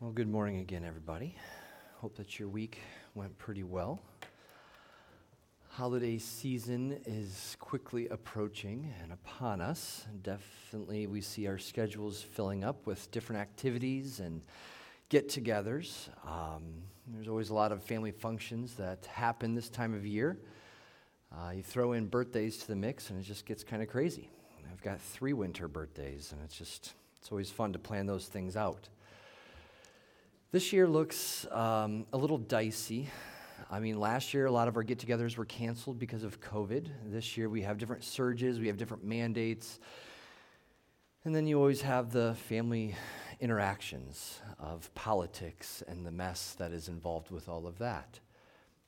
Well, good morning again, everybody. Hope that your week went pretty well. Holiday season is quickly approaching and upon us. Definitely, we see our schedules filling up with different activities and get togethers. Um, there's always a lot of family functions that happen this time of year. Uh, you throw in birthdays to the mix, and it just gets kind of crazy. I've got three winter birthdays, and it's just, it's always fun to plan those things out. This year looks um, a little dicey. I mean, last year a lot of our get togethers were canceled because of COVID. This year we have different surges, we have different mandates. And then you always have the family interactions of politics and the mess that is involved with all of that.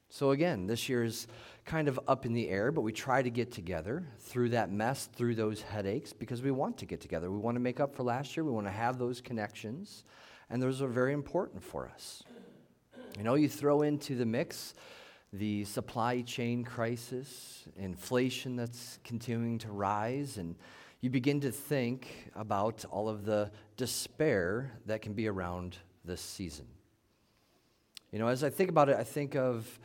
So, again, this year is kind of up in the air, but we try to get together through that mess, through those headaches, because we want to get together. We want to make up for last year, we want to have those connections, and those are very important for us. You know, you throw into the mix the supply chain crisis, inflation that's continuing to rise, and you begin to think about all of the despair that can be around this season. You know, as I think about it, I think of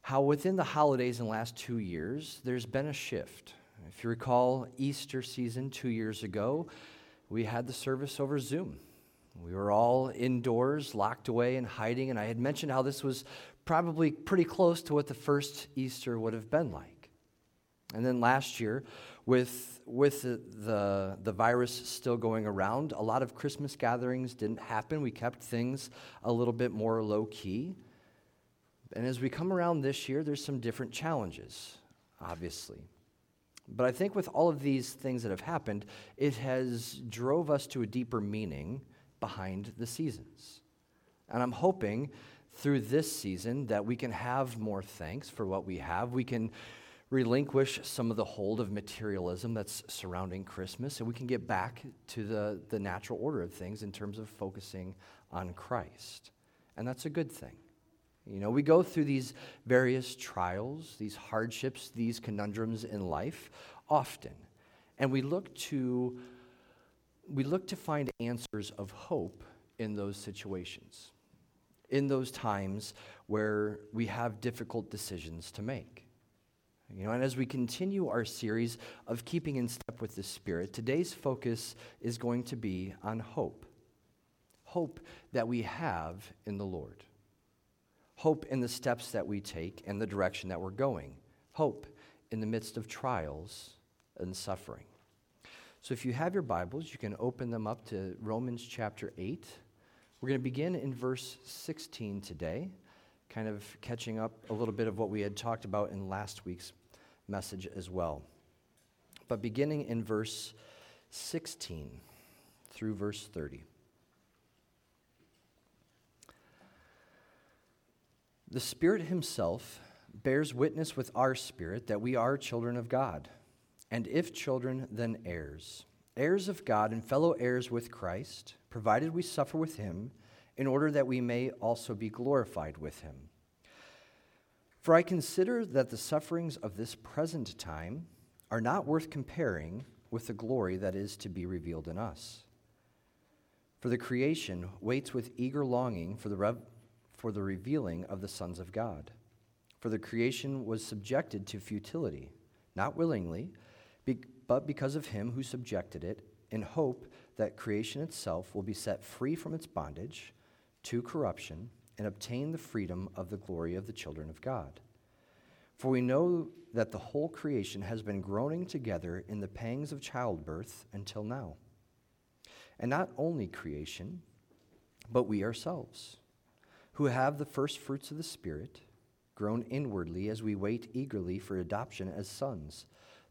how within the holidays in the last two years, there's been a shift. If you recall Easter season two years ago, we had the service over Zoom. We were all indoors, locked away and hiding, and I had mentioned how this was probably pretty close to what the first Easter would have been like. And then last year, with, with the, the, the, virus still going around, a lot of Christmas gatherings didn't happen. We kept things a little bit more low key. And as we come around this year, there's some different challenges, obviously. But I think with all of these things that have happened, it has drove us to a deeper meaning behind the seasons. And I'm hoping through this season that we can have more thanks for what we have. We can relinquish some of the hold of materialism that's surrounding Christmas, and we can get back to the, the natural order of things in terms of focusing on Christ. And that's a good thing. You know, we go through these various trials, these hardships, these conundrums in life often. And we look to we look to find answers of hope in those situations. In those times where we have difficult decisions to make. You know, and as we continue our series of keeping in step with the Spirit, today's focus is going to be on hope. Hope that we have in the Lord hope in the steps that we take and the direction that we're going, hope in the midst of trials and suffering. So if you have your Bibles, you can open them up to Romans chapter 8. We're going to begin in verse 16 today, kind of catching up a little bit of what we had talked about in last week's message as well. But beginning in verse 16 through verse 30. The Spirit Himself bears witness with our spirit that we are children of God. And if children, then heirs. Heirs of God and fellow heirs with Christ, provided we suffer with Him, in order that we may also be glorified with Him. For I consider that the sufferings of this present time are not worth comparing with the glory that is to be revealed in us. For the creation waits with eager longing for the rev- for the revealing of the sons of God. For the creation was subjected to futility, not willingly, but because of him who subjected it, in hope that creation itself will be set free from its bondage to corruption and obtain the freedom of the glory of the children of God. For we know that the whole creation has been groaning together in the pangs of childbirth until now. And not only creation, but we ourselves who have the first fruits of the Spirit, groan inwardly as we wait eagerly for adoption as sons,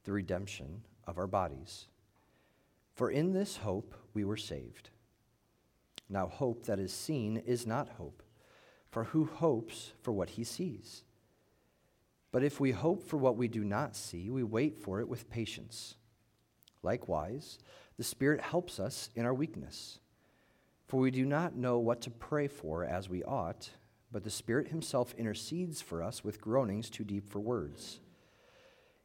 the redemption of our bodies. For in this hope we were saved. Now, hope that is seen is not hope, for who hopes for what he sees? But if we hope for what we do not see, we wait for it with patience. Likewise, the Spirit helps us in our weakness. For we do not know what to pray for as we ought, but the Spirit Himself intercedes for us with groanings too deep for words.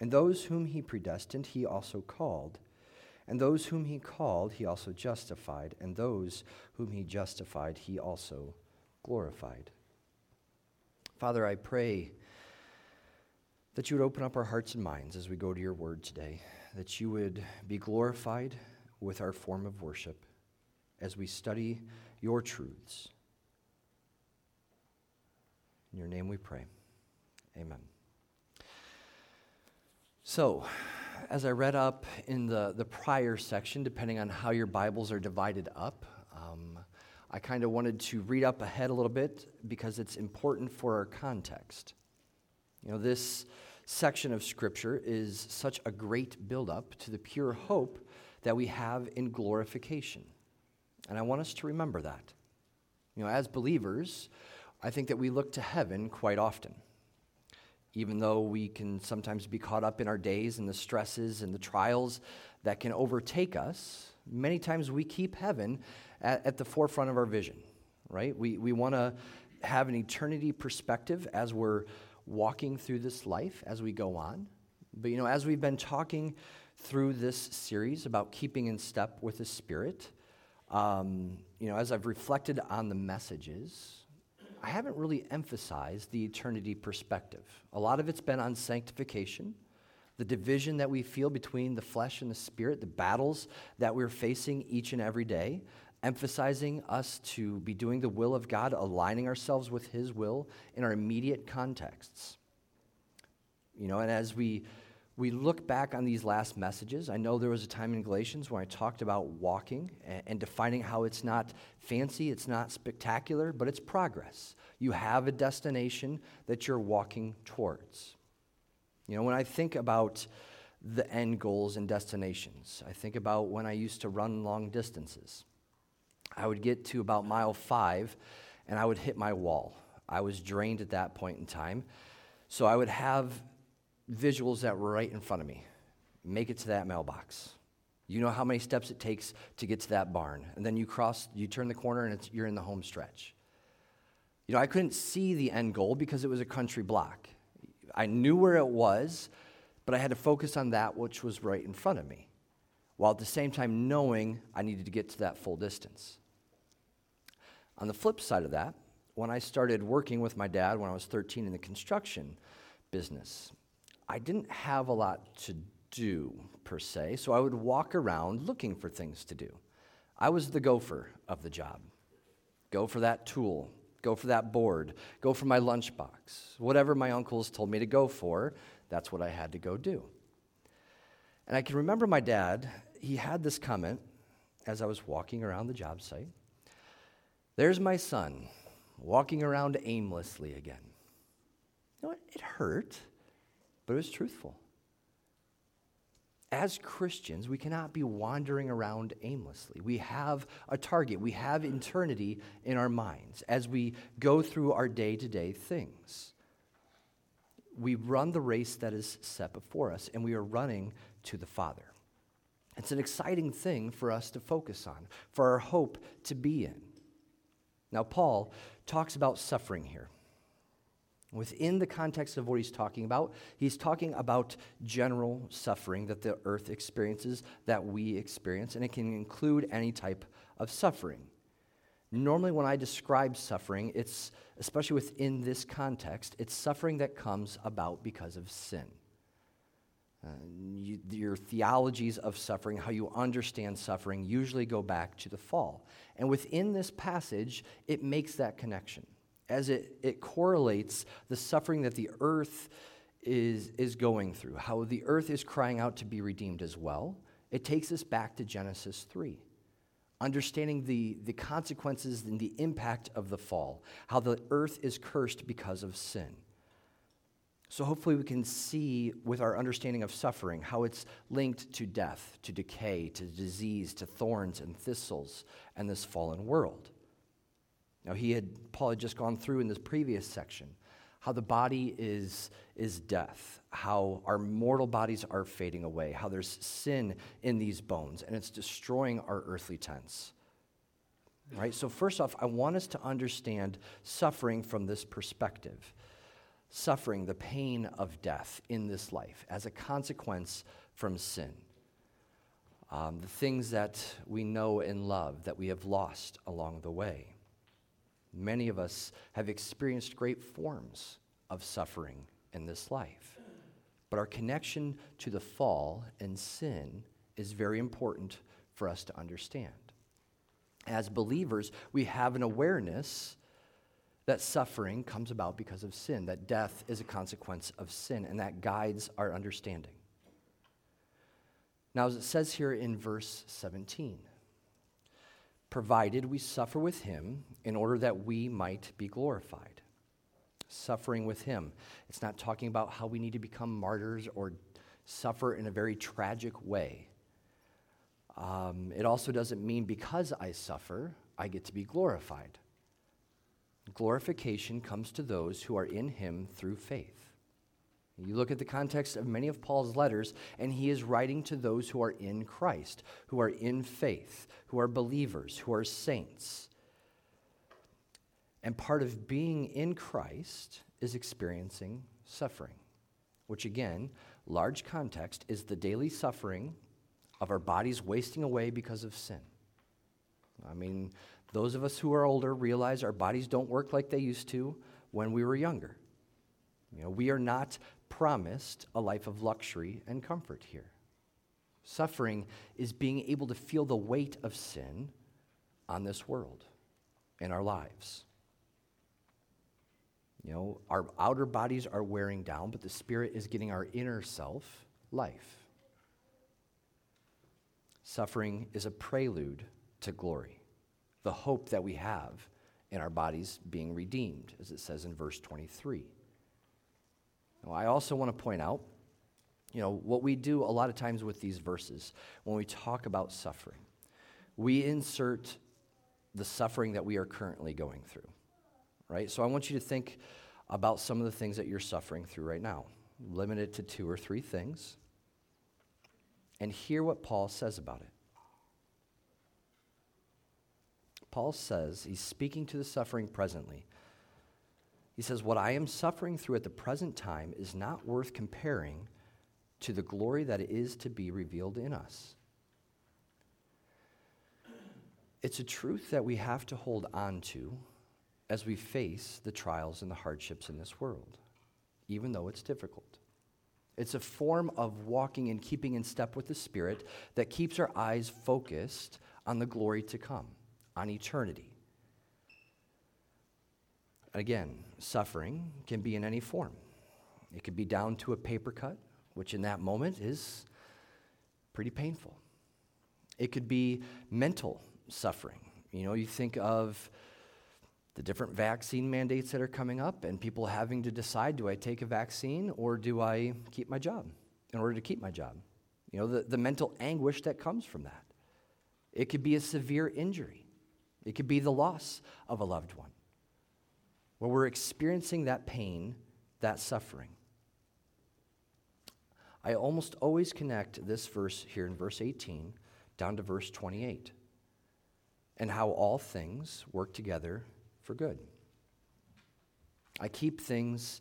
And those whom he predestined, he also called. And those whom he called, he also justified. And those whom he justified, he also glorified. Father, I pray that you would open up our hearts and minds as we go to your word today, that you would be glorified with our form of worship as we study your truths. In your name we pray. Amen. So, as I read up in the, the prior section, depending on how your Bibles are divided up, um, I kind of wanted to read up ahead a little bit because it's important for our context. You know, this section of Scripture is such a great buildup to the pure hope that we have in glorification. And I want us to remember that. You know, as believers, I think that we look to heaven quite often. Even though we can sometimes be caught up in our days and the stresses and the trials that can overtake us, many times we keep heaven at, at the forefront of our vision, right? We, we want to have an eternity perspective as we're walking through this life as we go on. But, you know, as we've been talking through this series about keeping in step with the Spirit, um, you know, as I've reflected on the messages, I haven't really emphasized the eternity perspective. A lot of it's been on sanctification, the division that we feel between the flesh and the spirit, the battles that we're facing each and every day emphasizing us to be doing the will of God, aligning ourselves with His will in our immediate contexts. You know, and as we we look back on these last messages, I know there was a time in Galatians where I talked about walking and, defining how it's not fancy, it's not spectacular, but it's progress. You have a destination that you're walking towards. You know, when I think about the end goals and destinations, I think about when I used to run long distances. I would get to about mile five and I would hit my wall. I was drained at that point in time. So I would have visuals that were right in front of me. Make it to that mailbox. You know how many steps it takes to get to that barn. And then you cross, you turn the corner and you're in the home stretch. You know, I couldn't see the end goal because it was a country block. I knew where it was, but I had to focus on that which was right in front of me, while at the same time knowing I needed to get to that full distance. On the flip side of that, when I started working with my dad when I was 13 in the construction business, I didn't have a lot to do per se, so I would walk around looking for things to do. I was the gopher of the job. Go for that tool, go for that board, go for my lunchbox. Whatever my uncles told me to go for, that's what I had to go do. And I can remember my dad, he had this comment as I was walking around the job site. There's my son walking around aimlessly again. You know what? It hurt, but it was truthful. As Christians, we cannot be wandering around aimlessly. We have a target, we have eternity in our minds as we go through our day to day things. We run the race that is set before us, and we are running to the Father. It's an exciting thing for us to focus on, for our hope to be in. Now, Paul talks about suffering here. Within the context of what he's talking about, he's talking about general suffering that the earth experiences, that we experience, and it can include any type of suffering. Normally, when I describe suffering, it's, especially within this context, it's suffering that comes about because of sin. Uh, you, your theologies of suffering, how you understand suffering, usually go back to the fall. And within this passage, it makes that connection as it, it correlates the suffering that the earth is, is going through, how the earth is crying out to be redeemed as well. It takes us back to Genesis 3 understanding the, the consequences and the impact of the fall, how the earth is cursed because of sin. So, hopefully, we can see with our understanding of suffering how it's linked to death, to decay, to disease, to thorns and thistles, and this fallen world. Now, he had, Paul had just gone through in this previous section how the body is, is death, how our mortal bodies are fading away, how there's sin in these bones, and it's destroying our earthly tents. Right? So, first off, I want us to understand suffering from this perspective suffering, the pain of death in this life as a consequence from sin. Um, the things that we know and love that we have lost along the way. Many of us have experienced great forms of suffering in this life. But our connection to the fall and sin is very important for us to understand. As believers, we have an awareness that suffering comes about because of sin, that death is a consequence of sin, and that guides our understanding. Now, as it says here in verse 17, provided we suffer with him in order that we might be glorified. Suffering with him. It's not talking about how we need to become martyrs or suffer in a very tragic way. Um, it also doesn't mean because I suffer, I get to be glorified. Glorification comes to those who are in him through faith. You look at the context of many of Paul's letters, and he is writing to those who are in Christ, who are in faith, who are believers, who are saints. And part of being in Christ is experiencing suffering, which, again, large context, is the daily suffering of our bodies wasting away because of sin. I mean, those of us who are older realize our bodies don't work like they used to when we were younger. You know, we are not promised a life of luxury and comfort here. Suffering is being able to feel the weight of sin on this world in our lives. You know, our outer bodies are wearing down, but the Spirit is getting our inner self life. Suffering is a prelude to glory the hope that we have in our bodies being redeemed, as it says in verse 23. Now, I also want to point out, you know, what we do a lot of times with these verses when we talk about suffering. We insert the suffering that we are currently going through, right? So I want you to think about some of the things that you're suffering through right now. Limit it to two or three things. And hear what Paul says about it. Paul says, he's speaking to the suffering presently. He says, What I am suffering through at the present time is not worth comparing to the glory that is to be revealed in us. It's a truth that we have to hold on to as we face the trials and the hardships in this world, even though it's difficult. It's a form of walking and keeping in step with the Spirit that keeps our eyes focused on the glory to come on eternity. Again, suffering can be in any form. It could be down to a paper cut, which in that moment is pretty painful. It could be mental suffering. You know, you think of the different vaccine mandates that are coming up and people having to decide do I take a vaccine or do I keep my job in order to keep my job? You know, the, the mental anguish that comes from that. It could be a severe injury. It could be the loss of a loved one, where we're experiencing that pain, that suffering. I almost always connect this verse here in verse 18 down to verse 28 and how all things work together for good. I keep things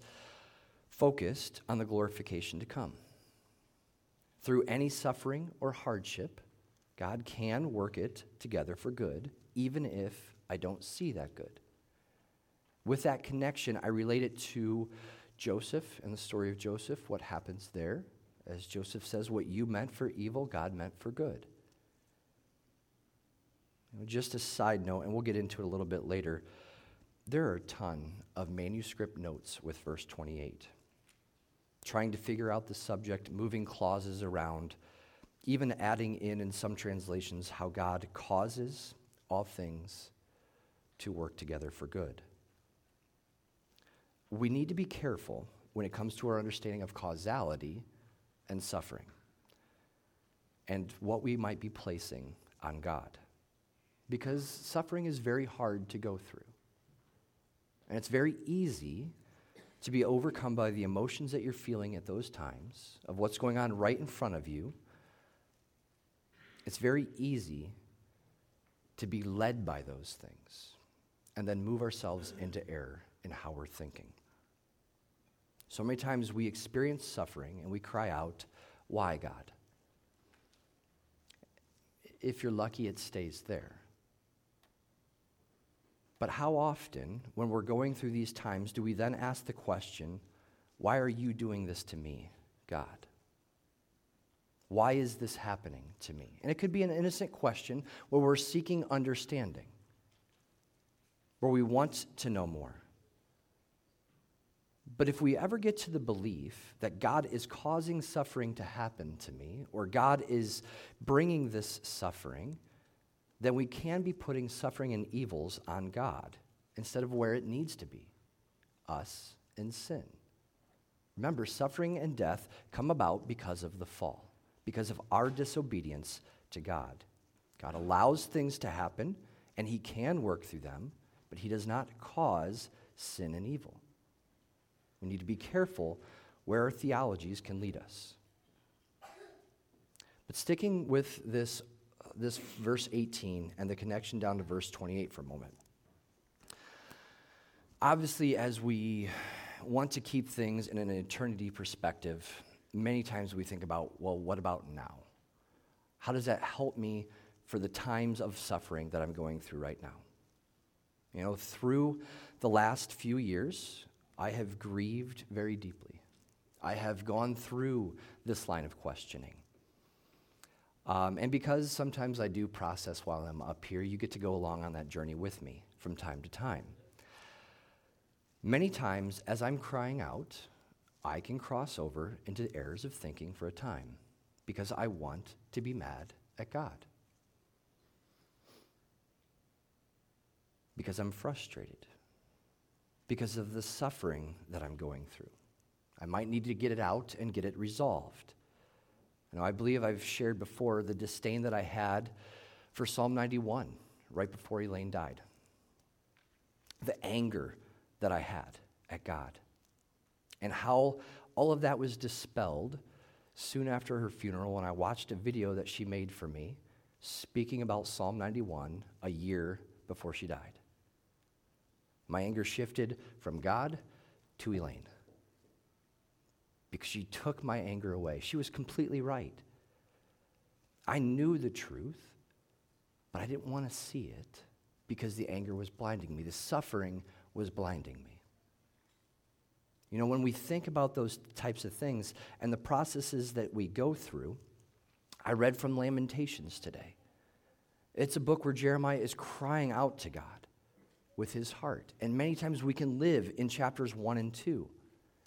focused on the glorification to come. Through any suffering or hardship, God can work it together for good even if I don't see that good. With that connection, I relate it to Joseph and the story of Joseph, what happens there. As Joseph says, what you meant for evil, God meant for good. just a side note, and we'll get into it a little bit later, there are a ton of manuscript notes with verse 28, trying to figure out the subject, moving clauses around, even adding in, in some translations, how God causes all things to work together for good. We need to be careful when it comes to our understanding of causality and suffering and what we might be placing on God. Because suffering is very hard to go through. And it's very easy to be overcome by the emotions that you're feeling at those times, of what's going on right in front of you, it's very easy to be led by those things and then move ourselves into error in how we're thinking. So many times we experience suffering and we cry out, Why, God? If you're lucky, it stays there. But how often, when we're going through these times, do we then ask the question, Why are you doing this to me, God? Why is this happening to me? And it could be an innocent question where we're seeking understanding, where we want to know more. But if we ever get to the belief that God is causing suffering to happen to me, or God is bringing this suffering, then we can be putting suffering and evils on God instead of where it needs to be us and sin. Remember, suffering and death come about because of the fall because of our disobedience to God. God allows things to happen, and He can work through them, but He does not cause sin and evil. We need to be careful where our theologies can lead us. But sticking with this, uh, this verse 18 and the connection down to verse 28 for a moment. Obviously, as we want to keep things in an eternity perspective, many times we think about, well, what about now? How does that help me for the times of suffering that I'm going through right now? You know, through the last few years, I have grieved very deeply. I have gone through this line of questioning. Um, and because sometimes I do process while I'm up here, you get to go along on that journey with me from time to time. Many times, as I'm crying out, I can cross over into errors of thinking for a time because I want to be mad at God. Because I'm frustrated. Because of the suffering that I'm going through. I might need to get it out and get it resolved. Know, I believe I've shared before the disdain that I had for Psalm 91 right before Elaine died. The anger that I had at God and how all of that was dispelled soon after her funeral when I watched a video that she made for me speaking about Psalm 91 a year before she died. My anger shifted from God to Elaine because she took my anger away. She was completely right. I knew the truth, but I didn't want to see it because the anger was blinding me. The suffering was blinding me. You know, when we think about those types of things and the processes that we go through, I read from Lamentations today. It's a book where Jeremiah is crying out to God with his heart. And many times we can live in chapters one and two,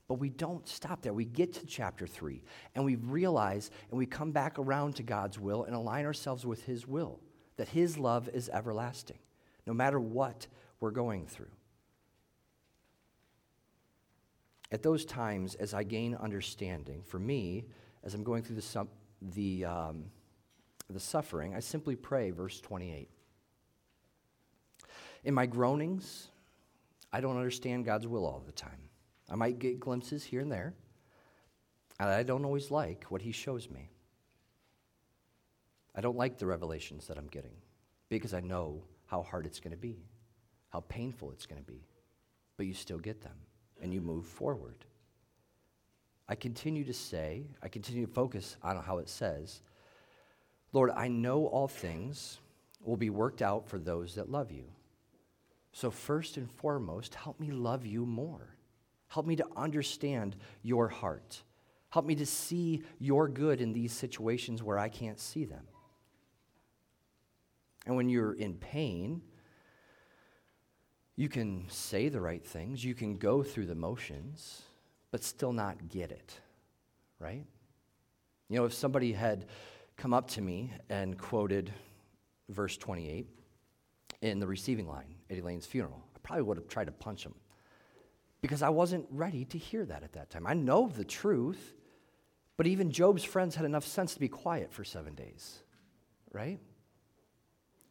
but we don't stop there. We get to chapter three and we realize and we come back around to God's will and align ourselves with his will, that his love is everlasting, no matter what we're going through. At those times, as I gain understanding, for me, as I'm going through the, the, um, the suffering, I simply pray, verse 28. In my groanings, I don't understand God's will all the time. I might get glimpses here and there, and I don't always like what He shows me. I don't like the revelations that I'm getting because I know how hard it's going to be, how painful it's going to be, but you still get them and you move forward. I continue to say, I continue to focus on how it says, Lord, I know all things will be worked out for those that love you. So, first and foremost, help me love you more. Help me to understand your heart. Help me to see your good in these situations where I can't see them. And when you're in pain, you can say the right things, you can go through the motions, but still not get it, right? You know, if somebody had come up to me and quoted verse 28 in the receiving line at Elaine's funeral, I probably would have tried to punch him because I wasn't ready to hear that at that time. I know the truth, but even Job's friends had enough sense to be quiet for seven days, right?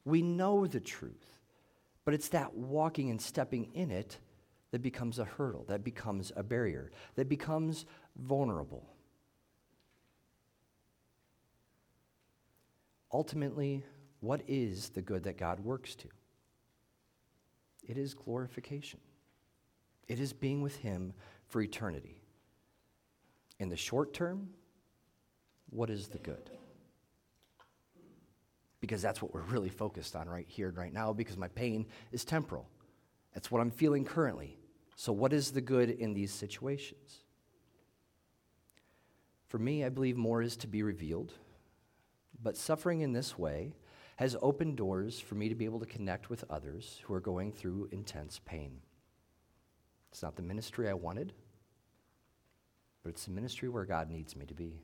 We know the truth. But it's that walking and stepping in it that becomes a hurdle, that becomes a barrier, that becomes vulnerable. Ultimately, what is the good that God works to? It is glorification. It is being with Him for eternity. In the short term, what is the good? Because that's what we're really focused on right here and right now, because my pain is temporal. That's what I'm feeling currently. So, what is the good in these situations? For me, I believe more is to be revealed, but suffering in this way has opened doors for me to be able to connect with others who are going through intense pain. It's not the ministry I wanted, but it's the ministry where God needs me to be.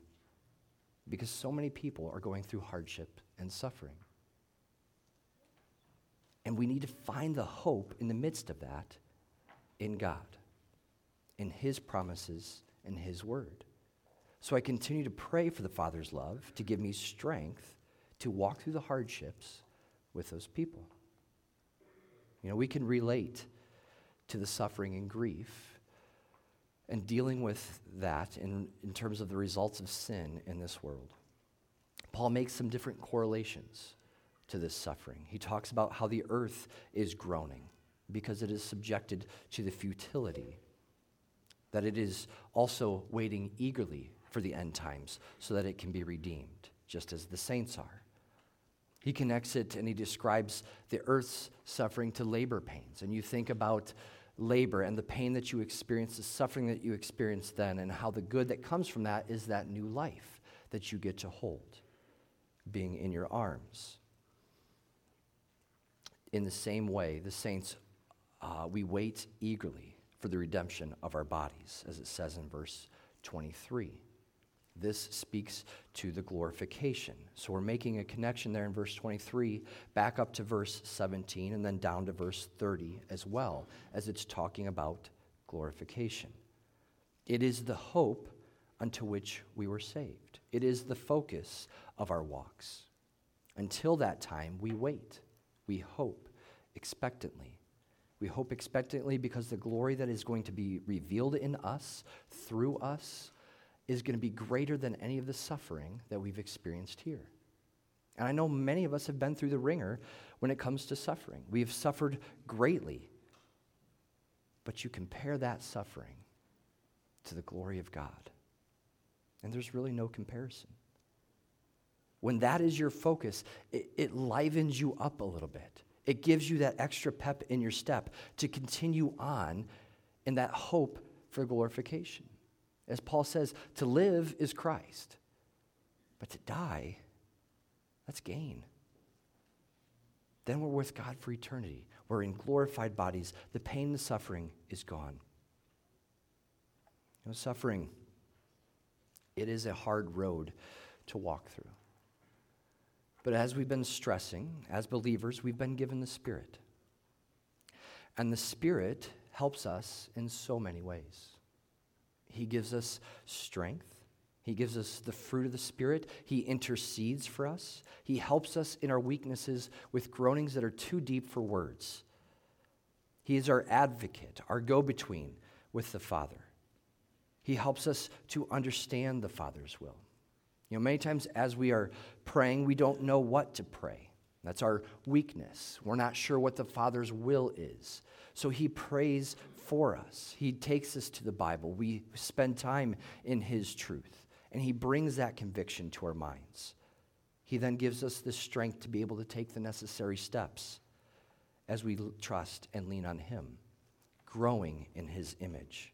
Because so many people are going through hardship and suffering. And we need to find the hope in the midst of that in God, in His promises and His word. So I continue to pray for the Father's love to give me strength to walk through the hardships with those people. You know, we can relate to the suffering and grief and dealing with that in, in terms of the results of sin in this world. Paul makes some different correlations to this suffering. He talks about how the earth is groaning because it is subjected to the futility, that it is also waiting eagerly for the end times so that it can be redeemed, just as the saints are. He connects it and he describes the earth's suffering to labor pains. And you think about labor and the pain that you experience, the suffering that you experience then, and how the good that comes from that is that new life that you get to hold, being in your arms. In the same way, the saints, uh, we wait eagerly for the redemption of our bodies, as it says in verse 23. This speaks to the glorification. So we're making a connection there in verse 23, back up to verse 17, and then down to verse 30 as well, as it's talking about glorification. It is the hope unto which we were saved, it is the focus of our walks. Until that time, we wait, we hope expectantly. We hope expectantly because the glory that is going to be revealed in us, through us, is going to be greater than any of the suffering that we've experienced here. And I know many of us have been through the wringer when it comes to suffering. We have suffered greatly. But you compare that suffering to the glory of God, and there's really no comparison. When that is your focus, it, it livens you up a little bit. It gives you that extra pep in your step to continue on in that hope for glorification. As Paul says, to live is Christ, but to die, that's gain. Then we're with God for eternity. We're in glorified bodies. The pain and the suffering is gone. You know, suffering, it is a hard road to walk through. But as we've been stressing, as believers, we've been given the Spirit. And the Spirit helps us in so many ways. He gives us strength. He gives us the fruit of the Spirit. He intercedes for us. He helps us in our weaknesses with groanings that are too deep for words. He is our advocate, our go between with the Father. He helps us to understand the Father's will. You know, many times as we are praying, we don't know what to pray. That's our weakness. We're not sure what the Father's will is. So he prays for us. He takes us to the Bible. We spend time in His truth, and He brings that conviction to our minds. He then gives us the strength to be able to take the necessary steps as we trust and lean on Him, growing in His image,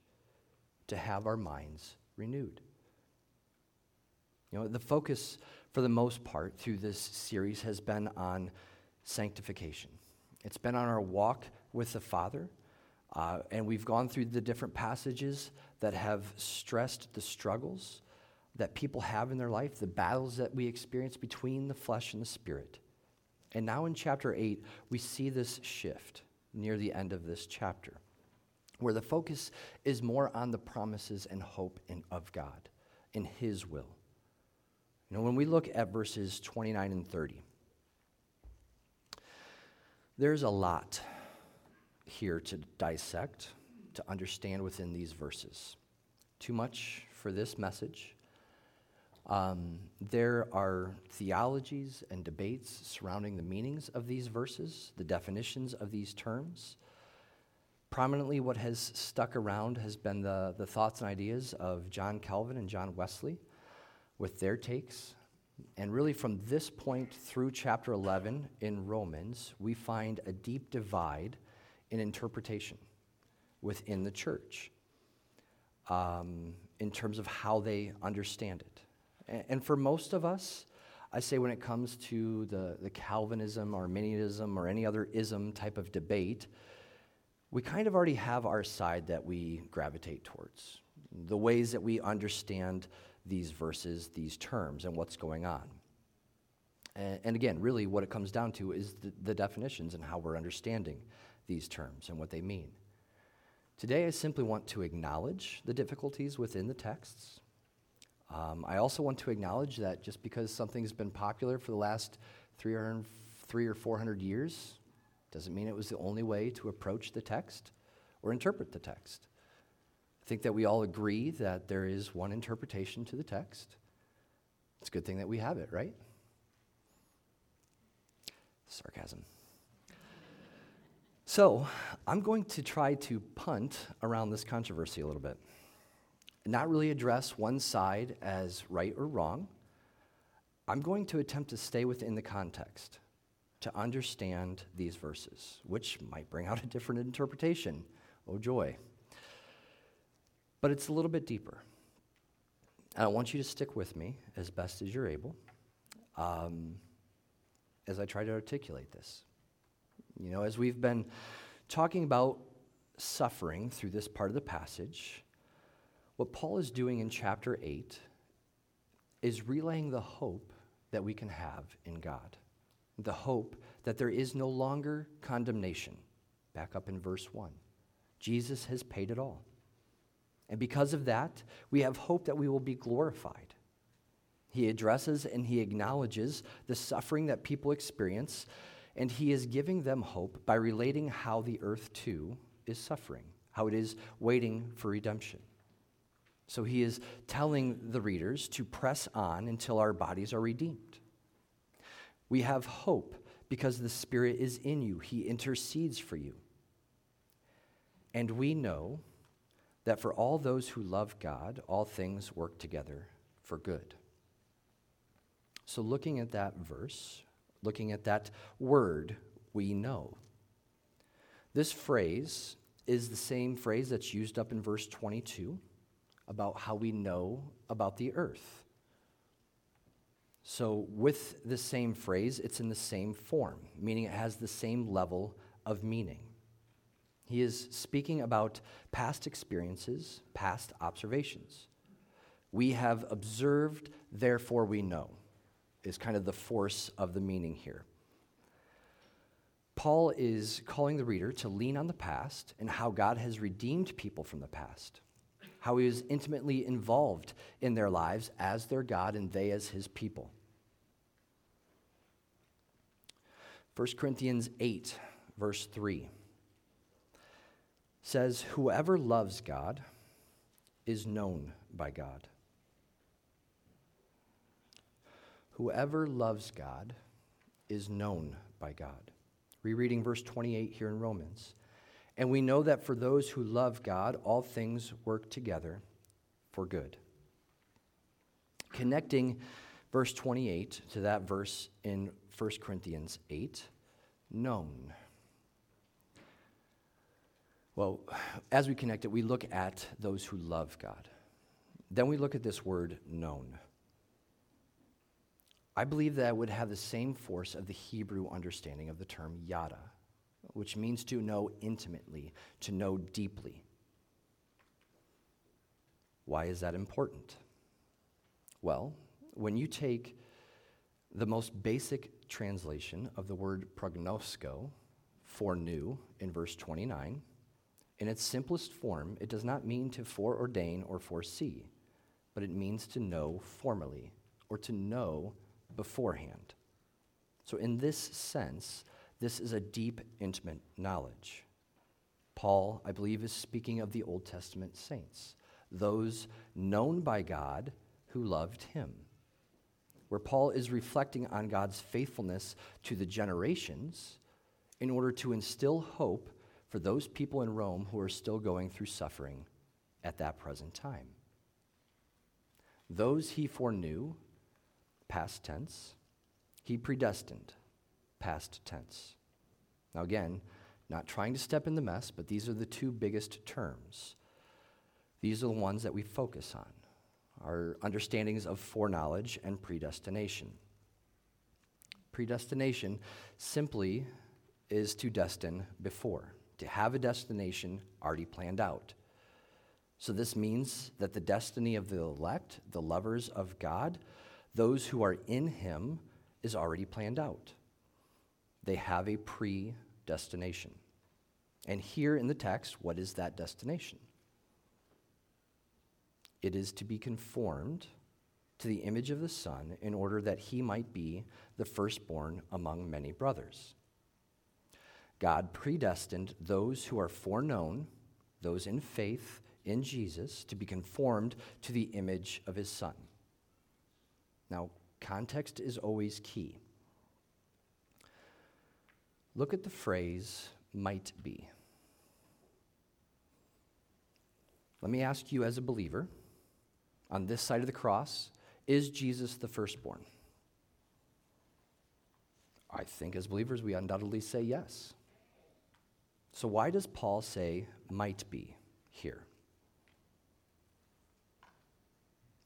to have our minds renewed. You know, the focus for the most part through this series has been on sanctification. It's been on our walk with the Father uh, and we've gone through the different passages that have stressed the struggles that people have in their life, the battles that we experience between the flesh and the spirit. And now in chapter 8, we see this shift near the end of this chapter, where the focus is more on the promises and hope in, of God, in His will. You know, when we look at verses 29 and 30, there's a lot here to dissect. to understand within these verses. Too much for this message. Um, there are theologies and debates surrounding the meanings of these verses, the definitions of these terms. Prominently, what has stuck around has been the, the thoughts and ideas of John Calvin and John Wesley with their takes. And really, from this point through chapter 11 in Romans, we find a deep divide in interpretation within the church um, in terms of how they understand it. And for most of us, I say when it comes to the, the Calvinism, Arminianism, or any other ism type of debate, we kind of already have our side that we gravitate towards, the ways that we understand these verses, these terms, and what's going on. And, and again, really what it comes down to is the, the definitions and how we're understanding these terms and what they mean. Today, I simply want to acknowledge the difficulties within the texts um, I also want to acknowledge that just because something's been popular for the last 300, three or 400 years doesn't mean it was the only way to approach the text or interpret the text. I think that we all agree that there is one interpretation to the text. It's a good thing that we have it, right? Sarcasm. So, I'm going to try to punt around this controversy a little bit not really address one side as right or wrong. I'm going to attempt to stay within the context to understand these verses, which might bring out a different interpretation. Oh, joy. But it's a little bit deeper. And I want you to stick with me as best as you're able um, as I try to articulate this. You know, as we've been talking about suffering through this part of the passage, what Paul is doing in chapter 8 is relaying the hope that we can have in God. The hope that there is no longer condemnation. Back up in verse 1. Jesus has paid it all. And because of that, we have hope that we will be glorified. He addresses and he acknowledges the suffering that people experience, and he is giving them hope by relating how the earth too is suffering, how it is waiting for redemption. So he is telling the readers to press on until our bodies are redeemed. We have hope because the Spirit is in you, He intercedes for you. And we know that for all those who love God, all things work together for good. So, looking at that verse, looking at that word, we know. This phrase is the same phrase that's used up in verse 22 about how we know about the earth. So, with the same phrase, it's in the same form, meaning it has the same level of meaning. He is speaking about past experiences, past observations. We have observed, therefore we know, is kind of the force of the meaning here. Paul is calling the reader to lean on the past and how God has redeemed people from the past how he was intimately involved in their lives as their God and they as his people. 1 Corinthians 8, verse 3 says, Whoever loves God is known by God. Whoever loves God is known by God. Rereading verse 28 here in Romans. And we know that for those who love God, all things work together for good. Connecting verse 28 to that verse in 1 Corinthians 8, known. Well, as we connect it, we look at those who love God. Then we look at this word known. I believe that I would have the same force of the Hebrew understanding of the term yada which means to know intimately, to know deeply. Why is that important? Well, when you take the most basic translation of the word prognosko, foreknew, in verse 29, in its simplest form, it does not mean to foreordain or foresee, but it means to know formally or to know beforehand. So, in this sense, this is a deep, intimate knowledge. Paul, I believe, is speaking of the Old Testament saints, those known by God who loved him. Where Paul is reflecting on God's faithfulness to the generations in order to instill hope for those people in Rome who are still going through suffering at that present time. Those he foreknew, past tense, he predestined, past tense. Now, again, not trying to step in the mess, but these are the two biggest terms. These are the ones that we focus on our understandings of foreknowledge and predestination. Predestination simply is to destine before, to have a destination already planned out. So, this means that the destiny of the elect, the lovers of God, those who are in Him, is already planned out. They have a predestination. And here in the text, what is that destination? It is to be conformed to the image of the Son in order that he might be the firstborn among many brothers. God predestined those who are foreknown, those in faith in Jesus, to be conformed to the image of his Son. Now, context is always key. Look at the phrase might be. Let me ask you, as a believer, on this side of the cross, is Jesus the firstborn? I think as believers, we undoubtedly say yes. So, why does Paul say might be here?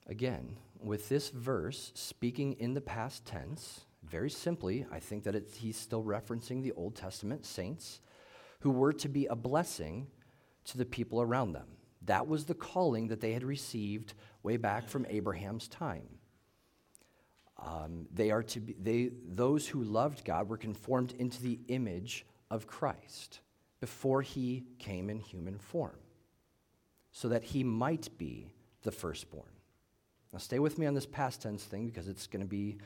Again, with this verse speaking in the past tense, very simply, I think that he's still referencing the Old Testament saints who were to be a blessing to the people around them. That was the calling that they had received way back from Abraham's time. Um, they are to be, they, those who loved God were conformed into the image of Christ before he came in human form, so that he might be the firstborn. Now, stay with me on this past tense thing because it's going to be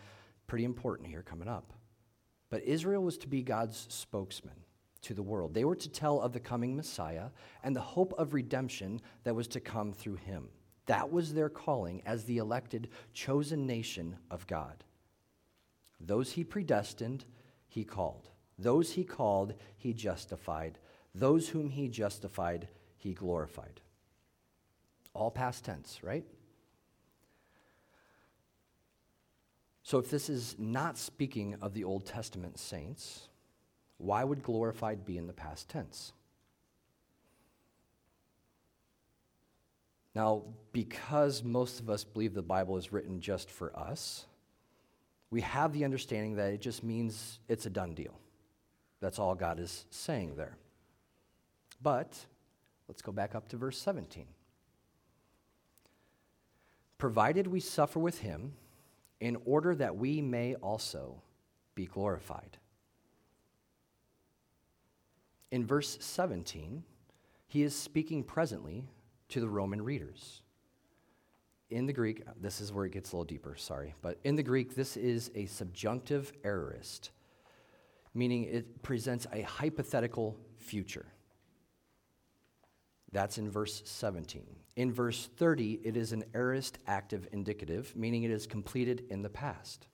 pretty important here coming up. But Israel was to be God's spokesman to the world. They were to tell of the coming Messiah and the hope of redemption that was to come through him. That was their calling as the elected, chosen nation of God. Those he predestined, he called. Those he called, he justified. Those whom he justified, he glorified. All past tense, right? So, if this is not speaking of the Old Testament saints, why would glorified be in the past tense? Now, because most of us believe the Bible is written just for us, we have the understanding that it just means it's a done deal. That's all God is saying there. But let's go back up to verse 17. Provided we suffer with him, in order that we may also be glorified. In verse 17, he is speaking presently to the Roman readers. In the Greek, this is where it gets a little deeper, sorry, but in the Greek, this is a subjunctive aorist, meaning it presents a hypothetical future. That's in verse 17. In verse 30, it is an aorist active indicative, meaning it is completed in the past.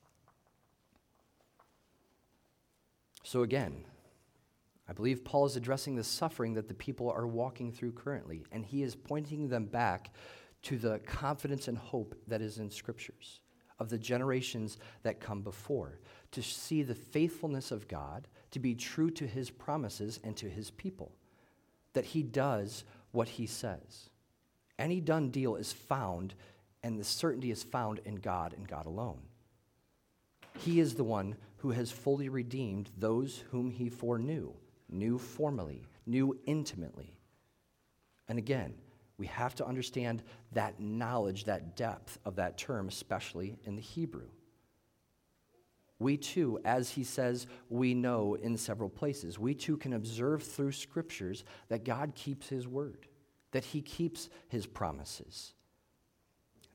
So again, I believe Paul is addressing the suffering that the people are walking through currently, and he is pointing them back to the confidence and hope that is in scriptures of the generations that come before, to see the faithfulness of God, to be true to his promises and to his people, that he does what he says. Any done deal is found, and the certainty is found in God and God alone. He is the one who has fully redeemed those whom he foreknew, knew formally, knew intimately. And again, we have to understand that knowledge, that depth of that term, especially in the Hebrew. We too, as he says, we know in several places, we too can observe through scriptures that God keeps his word, that he keeps his promises.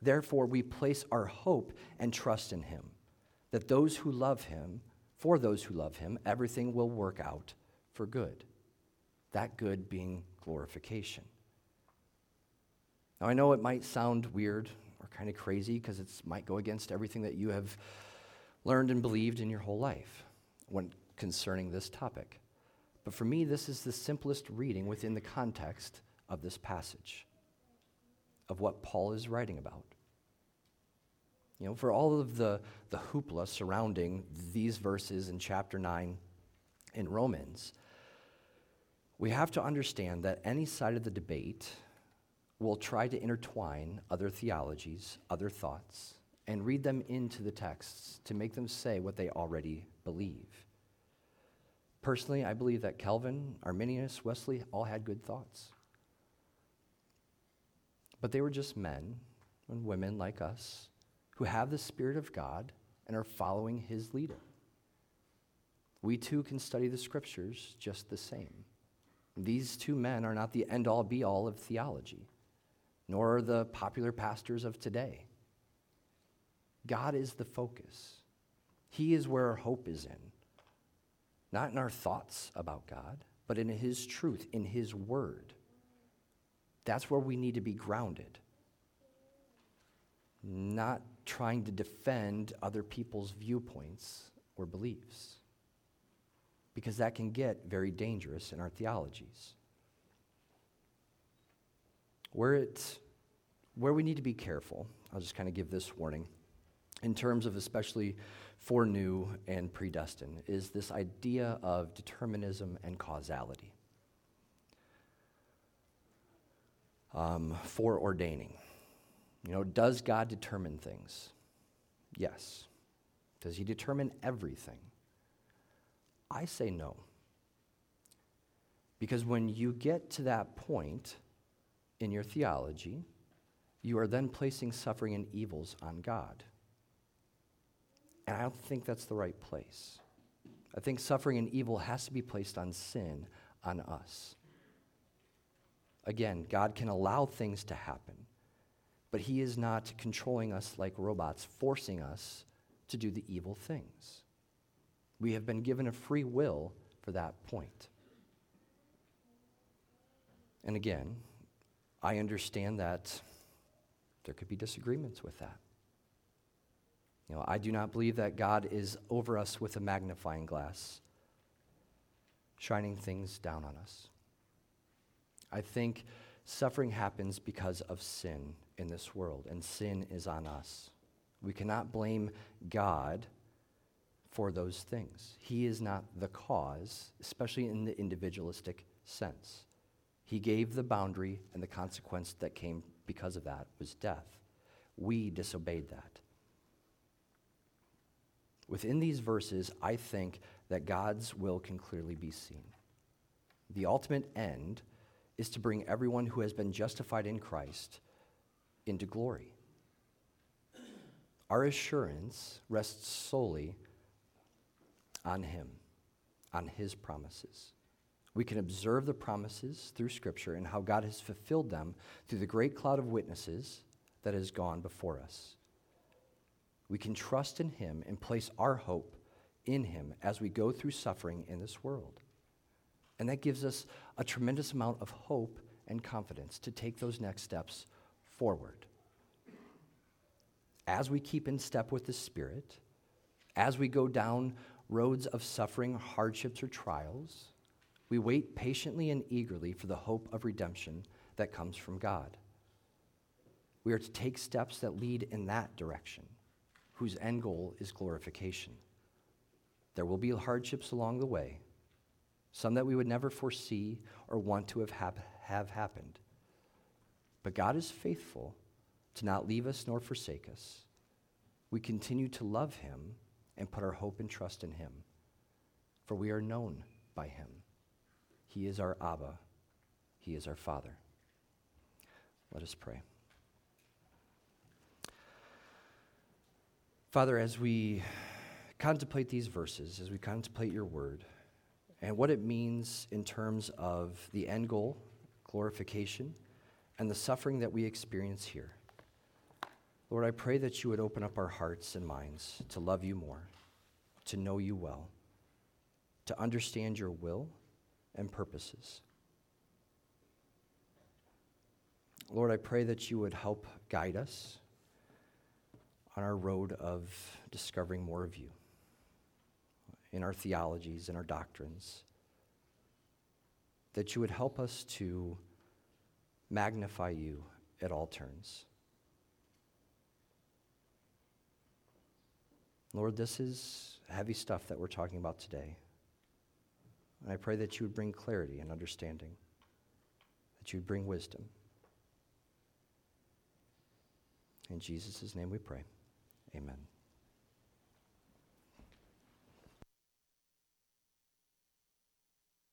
Therefore, we place our hope and trust in him, that those who love him, for those who love him, everything will work out for good. That good being glorification. Now, I know it might sound weird or kind of crazy because it might go against everything that you have learned and believed in your whole life when concerning this topic. But for me, this is the simplest reading within the context of this passage, of what Paul is writing about. You know, for all of the, the hoopla surrounding these verses in chapter 9 in Romans, we have to understand that any side of the debate will try to intertwine other theologies, other thoughts, and read them into the texts to make them say what they already believe. Personally, I believe that Calvin, Arminius, Wesley all had good thoughts. But they were just men and women like us who have the Spirit of God and are following His leading. We too can study the Scriptures just the same. These two men are not the end all be all of theology, nor are the popular pastors of today. God is the focus, He is where our hope is in not in our thoughts about God, but in His truth, in His Word. That's where we need to be grounded, not trying to defend other people's viewpoints or beliefs, because that can get very dangerous in our theologies. Where, it, where we need to be careful, I'll just kind of give this warning, in terms of especially foreknew and predestined is this idea of determinism and causality. Um, foreordaining. You know, does God determine things? Yes. Does he determine everything? I say no. Because when you get to that point in your theology, you are then placing suffering and evils on God. And I don't think that's the right place. I think suffering and evil has to be placed on sin, on us. Again, God can allow things to happen, but He is not controlling us like robots, forcing us to do the evil things. We have been given a free will for that point. And again, I understand that there could be disagreements with that. You know, I do not believe that God is over us with a magnifying glass, shining things down on us. I think suffering happens because of sin in this world, and sin is on us. We cannot blame God for those things. He is not the cause, especially in the individualistic sense. He gave the boundary, and the consequence that came because of that was death. We disobeyed that. Within these verses, I think that God's will can clearly be seen. The ultimate end is to bring everyone who has been justified in Christ into glory. Our assurance rests solely on Him, on His promises. We can observe the promises through Scripture and how God has fulfilled them through the great cloud of witnesses that has gone before us. We can trust in Him and place our hope in Him as we go through suffering in this world. And that gives us a tremendous amount of hope and confidence to take those next steps forward. As we keep in step with the Spirit, as we go down roads of suffering, hardships, or trials, we wait patiently and eagerly for the hope of redemption that comes from God. We are to take steps that lead in that direction whose end goal is glorification. There will be hardships along the way, some that we would never foresee or want to have, hap- have happened. But God is faithful to not leave us nor forsake us. We continue to love him and put our hope and trust in him, for we are known by him. He is our Abba, he is our Father. Let us pray. Father, as we contemplate these verses, as we contemplate your word, and what it means in terms of the end goal, glorification, and the suffering that we experience here, Lord, I pray that you would open up our hearts and minds to love you more, to know you well, to understand your will and purposes. Lord, I pray that you would help guide us on our road of discovering more of you in our theologies and our doctrines. That you would help us to magnify you at all turns. Lord, this is heavy stuff that we're talking about today. And I pray that you would bring clarity and understanding, that you would bring wisdom. In Jesus' name we pray. Amen.